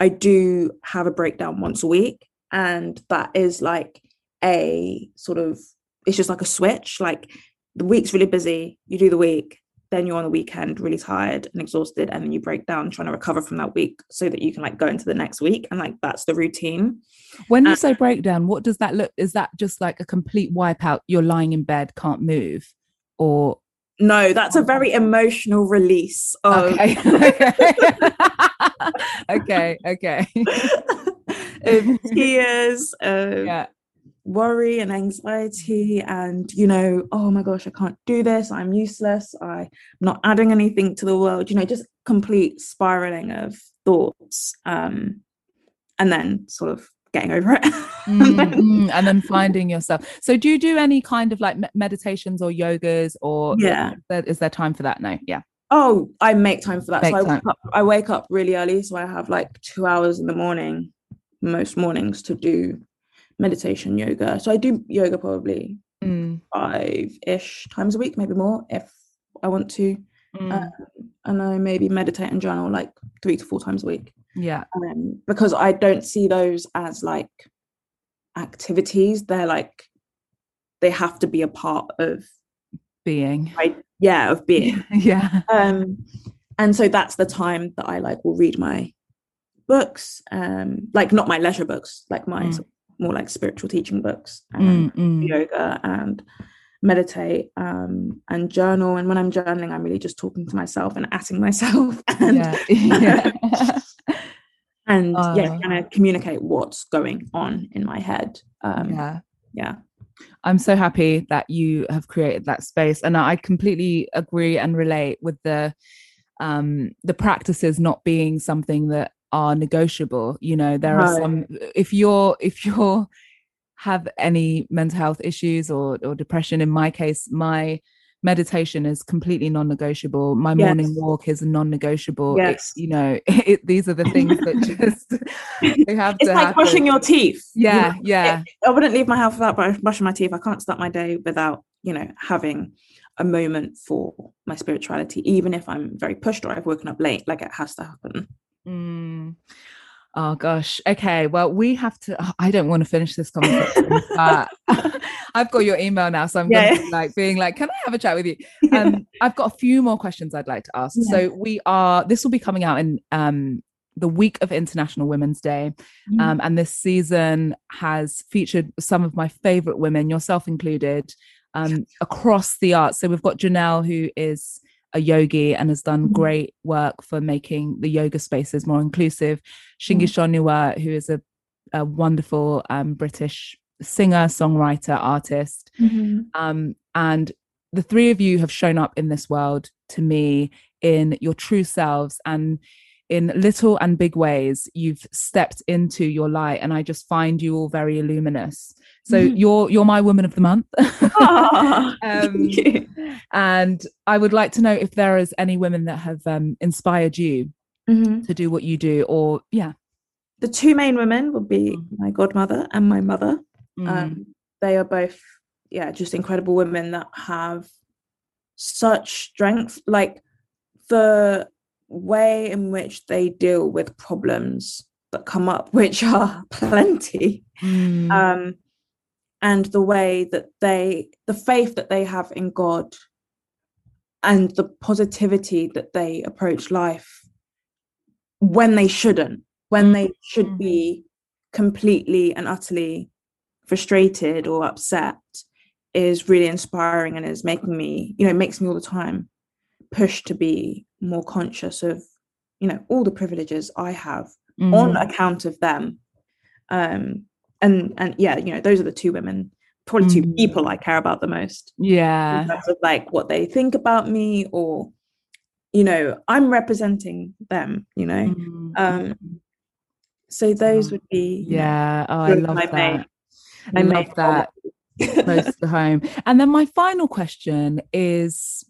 I do have a breakdown once a week. And that is like a sort of it's just like a switch like the week's really busy you do the week then you're on the weekend really tired and exhausted and then you break down trying to recover from that week so that you can like go into the next week and like that's the routine. When you uh, say breakdown what does that look is that just like a complete wipeout? You're lying in bed can't move or no that's a oh very emotional release of... okay. Okay. Okay. Tears yeah worry and anxiety and you know oh my gosh i can't do this. I'm useless. I'm not adding anything to the world you know just complete spiraling of thoughts um and then sort of getting over it. Mm, mm, and then finding yourself. So do you do any kind of like meditations or yogas or yeah. is there, is there time for that no yeah. Oh i make time for that. Make so I wake, up, I wake up really early so i have like two hours in the morning most mornings to do meditation yoga. So i do yoga probably Mm, five-ish times a week maybe more if i want to. Mm, um, and i maybe meditate and journal like three to four times a week. Yeah. Um, because i don't see those as like activities. They're like they have to be a part of being. My yeah of being. Yeah. Um and so that's the time that i like will read my books um like not my leisure books like my Mm. More like spiritual teaching books and Mm, mm. yoga and meditate um and journal. And when i'm journaling i'm really just talking to myself and asking myself and yeah. Yeah. and yeah Oh. kind of communicate what's going on in my head. Um yeah, yeah. I'm so happy that you have created that space and I completely agree and relate with the um the practices not being something that are negotiable you know there are some if you're if you're have any mental health issues or or depression in my case my meditation is completely non-negotiable my morning walk is non-negotiable It- Yes. you know it, these are the things that just they have to. it's like happen. brushing your teeth you yeah know? yeah I wouldn't leave my house without brushing my teeth. I can't start my day without, you know, having a moment for my spirituality, even if I'm very pushed or I've woken up late. Like it has to happen. Oh gosh. Okay. Well, we have to. oh, I don't want to finish this conversation, but I've got your email now, so I'm going Yeah. to be like being like, "Can I have a chat with you?" Um, I've got a few more questions I'd like to ask. Yeah. So we are. This will be coming out in um the week of International Women's Day, Mm. um, and this season has featured some of my favorite women, yourself included, um, across the arts. So we've got Janelle, who is a yogi and has done Mhm. great work for making the yoga spaces more inclusive. Shingai Shoniwa, who is a, a wonderful um, British singer, songwriter, artist. Mhm. Um, and the three of you have shown up in this world to me in your true selves and in little and big ways you've stepped into your light and i just find you all very luminous so Mhm. you're you're my woman of the month Ah, Um, and i would like to know if there is any women that have um, inspired you Mhm. to do what you do or yeah The two main women would be Mm. my godmother and my mother. Mm, Um, they are both, yeah, just incredible women that have such strength. Like the way in which they deal with problems that come up, which are plenty, mm, um, and the way that they, the faith that they have in God, and the positivity that they approach life when they shouldn't, when they should Mhm. be completely and utterly frustrated or upset, is really inspiring and is making me, you know, makes me all the time push to be more conscious of, you know, all the privileges I have on mm, account of them. Um and and yeah you know those are the two women probably two Mhm. people i care about the most. Yeah, in terms of like what they think about me or you know i'm representing them you know? Mm, um so those Oh, would be know, yeah. Oh i love main- that. My i main love that. close to home. And then my final question is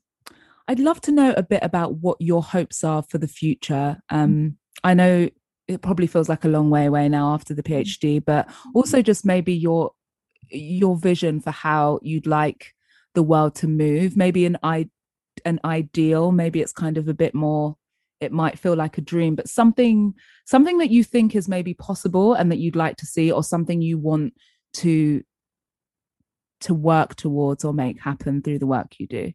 I'd love to know a bit about what your hopes are for the future. Um, I know it probably feels like a long way away now after the mm. PhD, but mm. also just maybe your your vision for how you'd like the world to move, maybe an i an ideal, maybe it's kind of a bit more it might feel like a dream, but something something that you think is maybe possible and that you'd like to see or something you want to to work towards or make happen through the work you do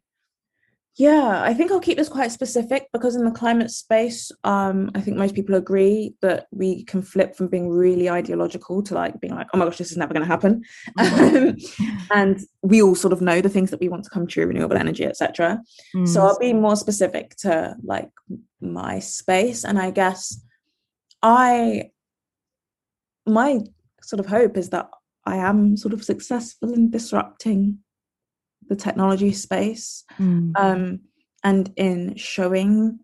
Yeah, I think I'll keep this quite specific because in the climate space, um, I think most people agree that we can flip from being really ideological to like being like, oh my gosh, this is never going to happen. Um, and we all sort of know the things that we want to come true, renewable energy, etc. So Mm, I'll be more specific to like my space. And I guess I, my sort of hope is that I am sort of successful in disrupting the technology space Mm. um, and in showing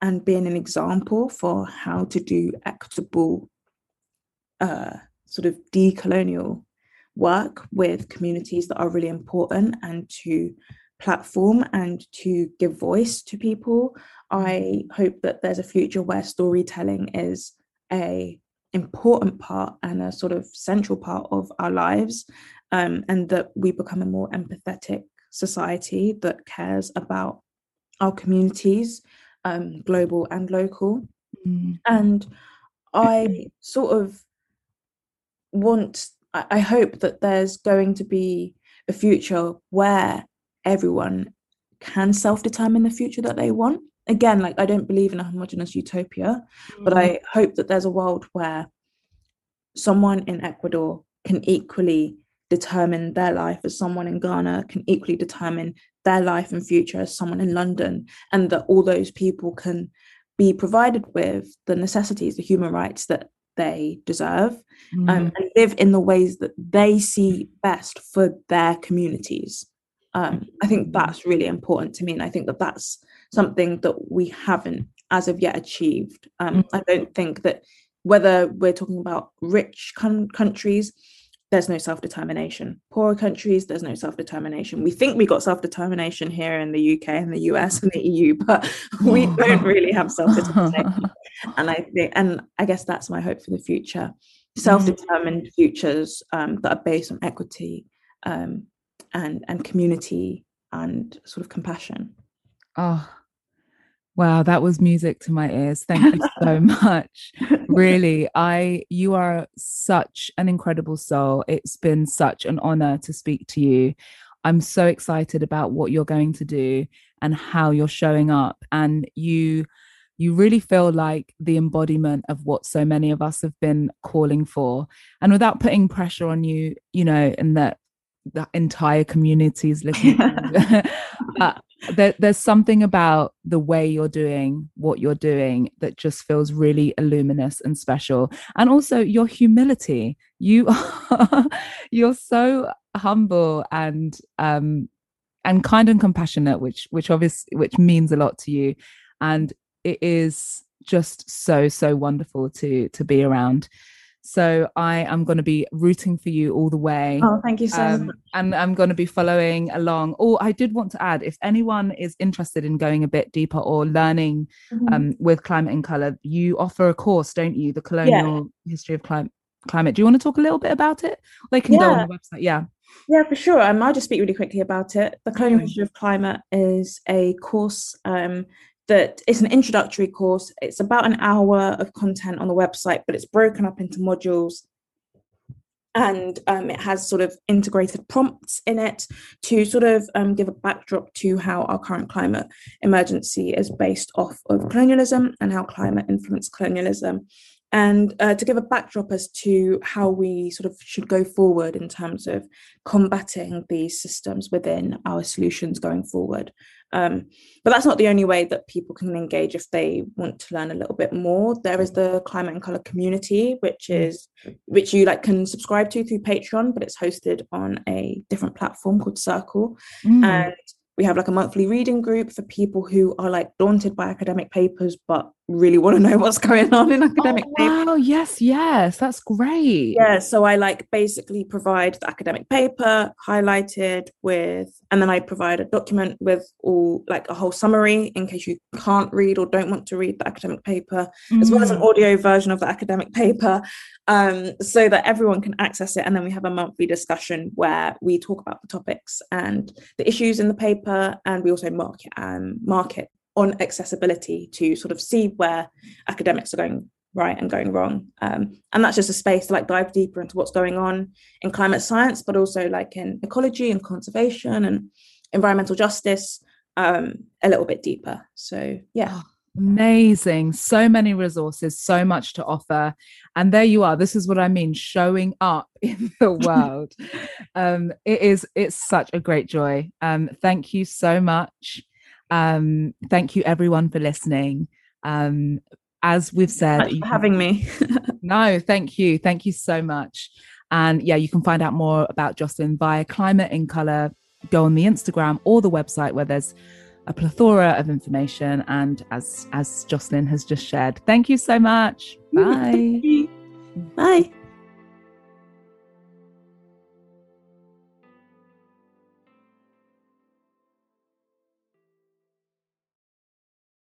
and being an example for how to do equitable uh, sort of decolonial work with communities that are really important and to platform and to give voice to people. I hope that there's a future where storytelling is a important part and a sort of central part of our lives um, and that we become a more empathetic society that cares about our communities um, global and local Mm. and I sort of want, I I hope that there's going to be a future where everyone can self determine the future that they want. Again, like I don't believe in a homogenous utopia, but I hope that there's a world where someone in Ecuador can equally determine their life as someone in Ghana can equally determine their life and future as someone in London, and that all those people can be provided with the necessities, the human rights that they deserve, Mm. um, and live in the ways that they see best for their communities. Um, I think that's really important to me, and I think that that's something that we haven't, as of yet, achieved. Um, I don't think that whether we're talking about rich coun- countries, there's no self determination. Poorer countries, there's no self determination. We think we got self determination here in the UK and the US and the EU, but we don't really have self determination. and I think, and I guess that's my hope for the future: self-determined futures um, that are based on equity um, and and community and sort of compassion. Oh, wow, that was music to my ears. Thank you so much. Really, I you are such an incredible soul. It's been such an honor to speak to you. I'm so excited about what you're going to do and how you're showing up and you you really feel like the embodiment of what so many of us have been calling for and without putting pressure on you you know and that the entire community is listening uh, there, there's something about the way you're doing what you're doing that just feels really luminous and special. And also your humility. You are you're so humble and um and kind and compassionate which which obviously which means a lot to you. And it is just so so wonderful to to be around so i am going to be rooting for you all the way Oh, thank you so um, much. and I'm going to be following along. Oh, I did want to add if anyone is interested in going a bit deeper or learning Mhm. um, with Climate in Colour, you offer a course, don't you? The colonial history of climate. Climate. Do you want to talk a little bit about it? They can go on the website. Yeah. Yeah, for sure. Um, I'll just speak really quickly about it. The Colonial Mhm. History of Climate is a course um, that it's an introductory course. It's about an hour of content on the website, but it's broken up into modules. And um, it has sort of integrated prompts in it to sort of um, give a backdrop to how our current climate emergency is based off of colonialism and how climate influenced colonialism and uh, to give a backdrop as to how we sort of should go forward in terms of combating these systems within our solutions going forward. Um, but that's not the only way that people can engage if they want to learn a little bit more. There is the Climate in Colour community, which is which you like can subscribe to through Patreon, but it's hosted on a different platform called Circle Mm. and we have like a monthly reading group for people who are like daunted by academic papers but really want to know what's going on in academic Oh, papers wow. Yes. Yes. That's great. yeah so i like basically provide the academic paper highlighted with and then i provide a document with all like a whole summary in case you can't read or don't want to read the academic paper as well as an Mm. audio version of the academic paper um, so that everyone can access it. And then we have a monthly discussion where we talk about the topics and the issues in the paper, and we also market um, market on accessibility to sort of see where academics are going right and going wrong. Um, and that's just a space to like dive deeper into what's going on in climate science, but also like in ecology and conservation and environmental justice um, a little bit deeper. So yeah. Amazing. So many resources, so much to offer. And there you are. This is what I mean showing up in the world. um, it is, it's such a great joy. Um, thank you so much. Um, thank you, everyone, for listening. Um, as we've said, you for having me. no, thank you. Thank you so much. And yeah, you can find out more about Joycelyn via Climate in Colour. Go on the Instagram or the website where there's a plethora of information. And as as Joycelyn has just shared, thank you so much. Bye. Bye.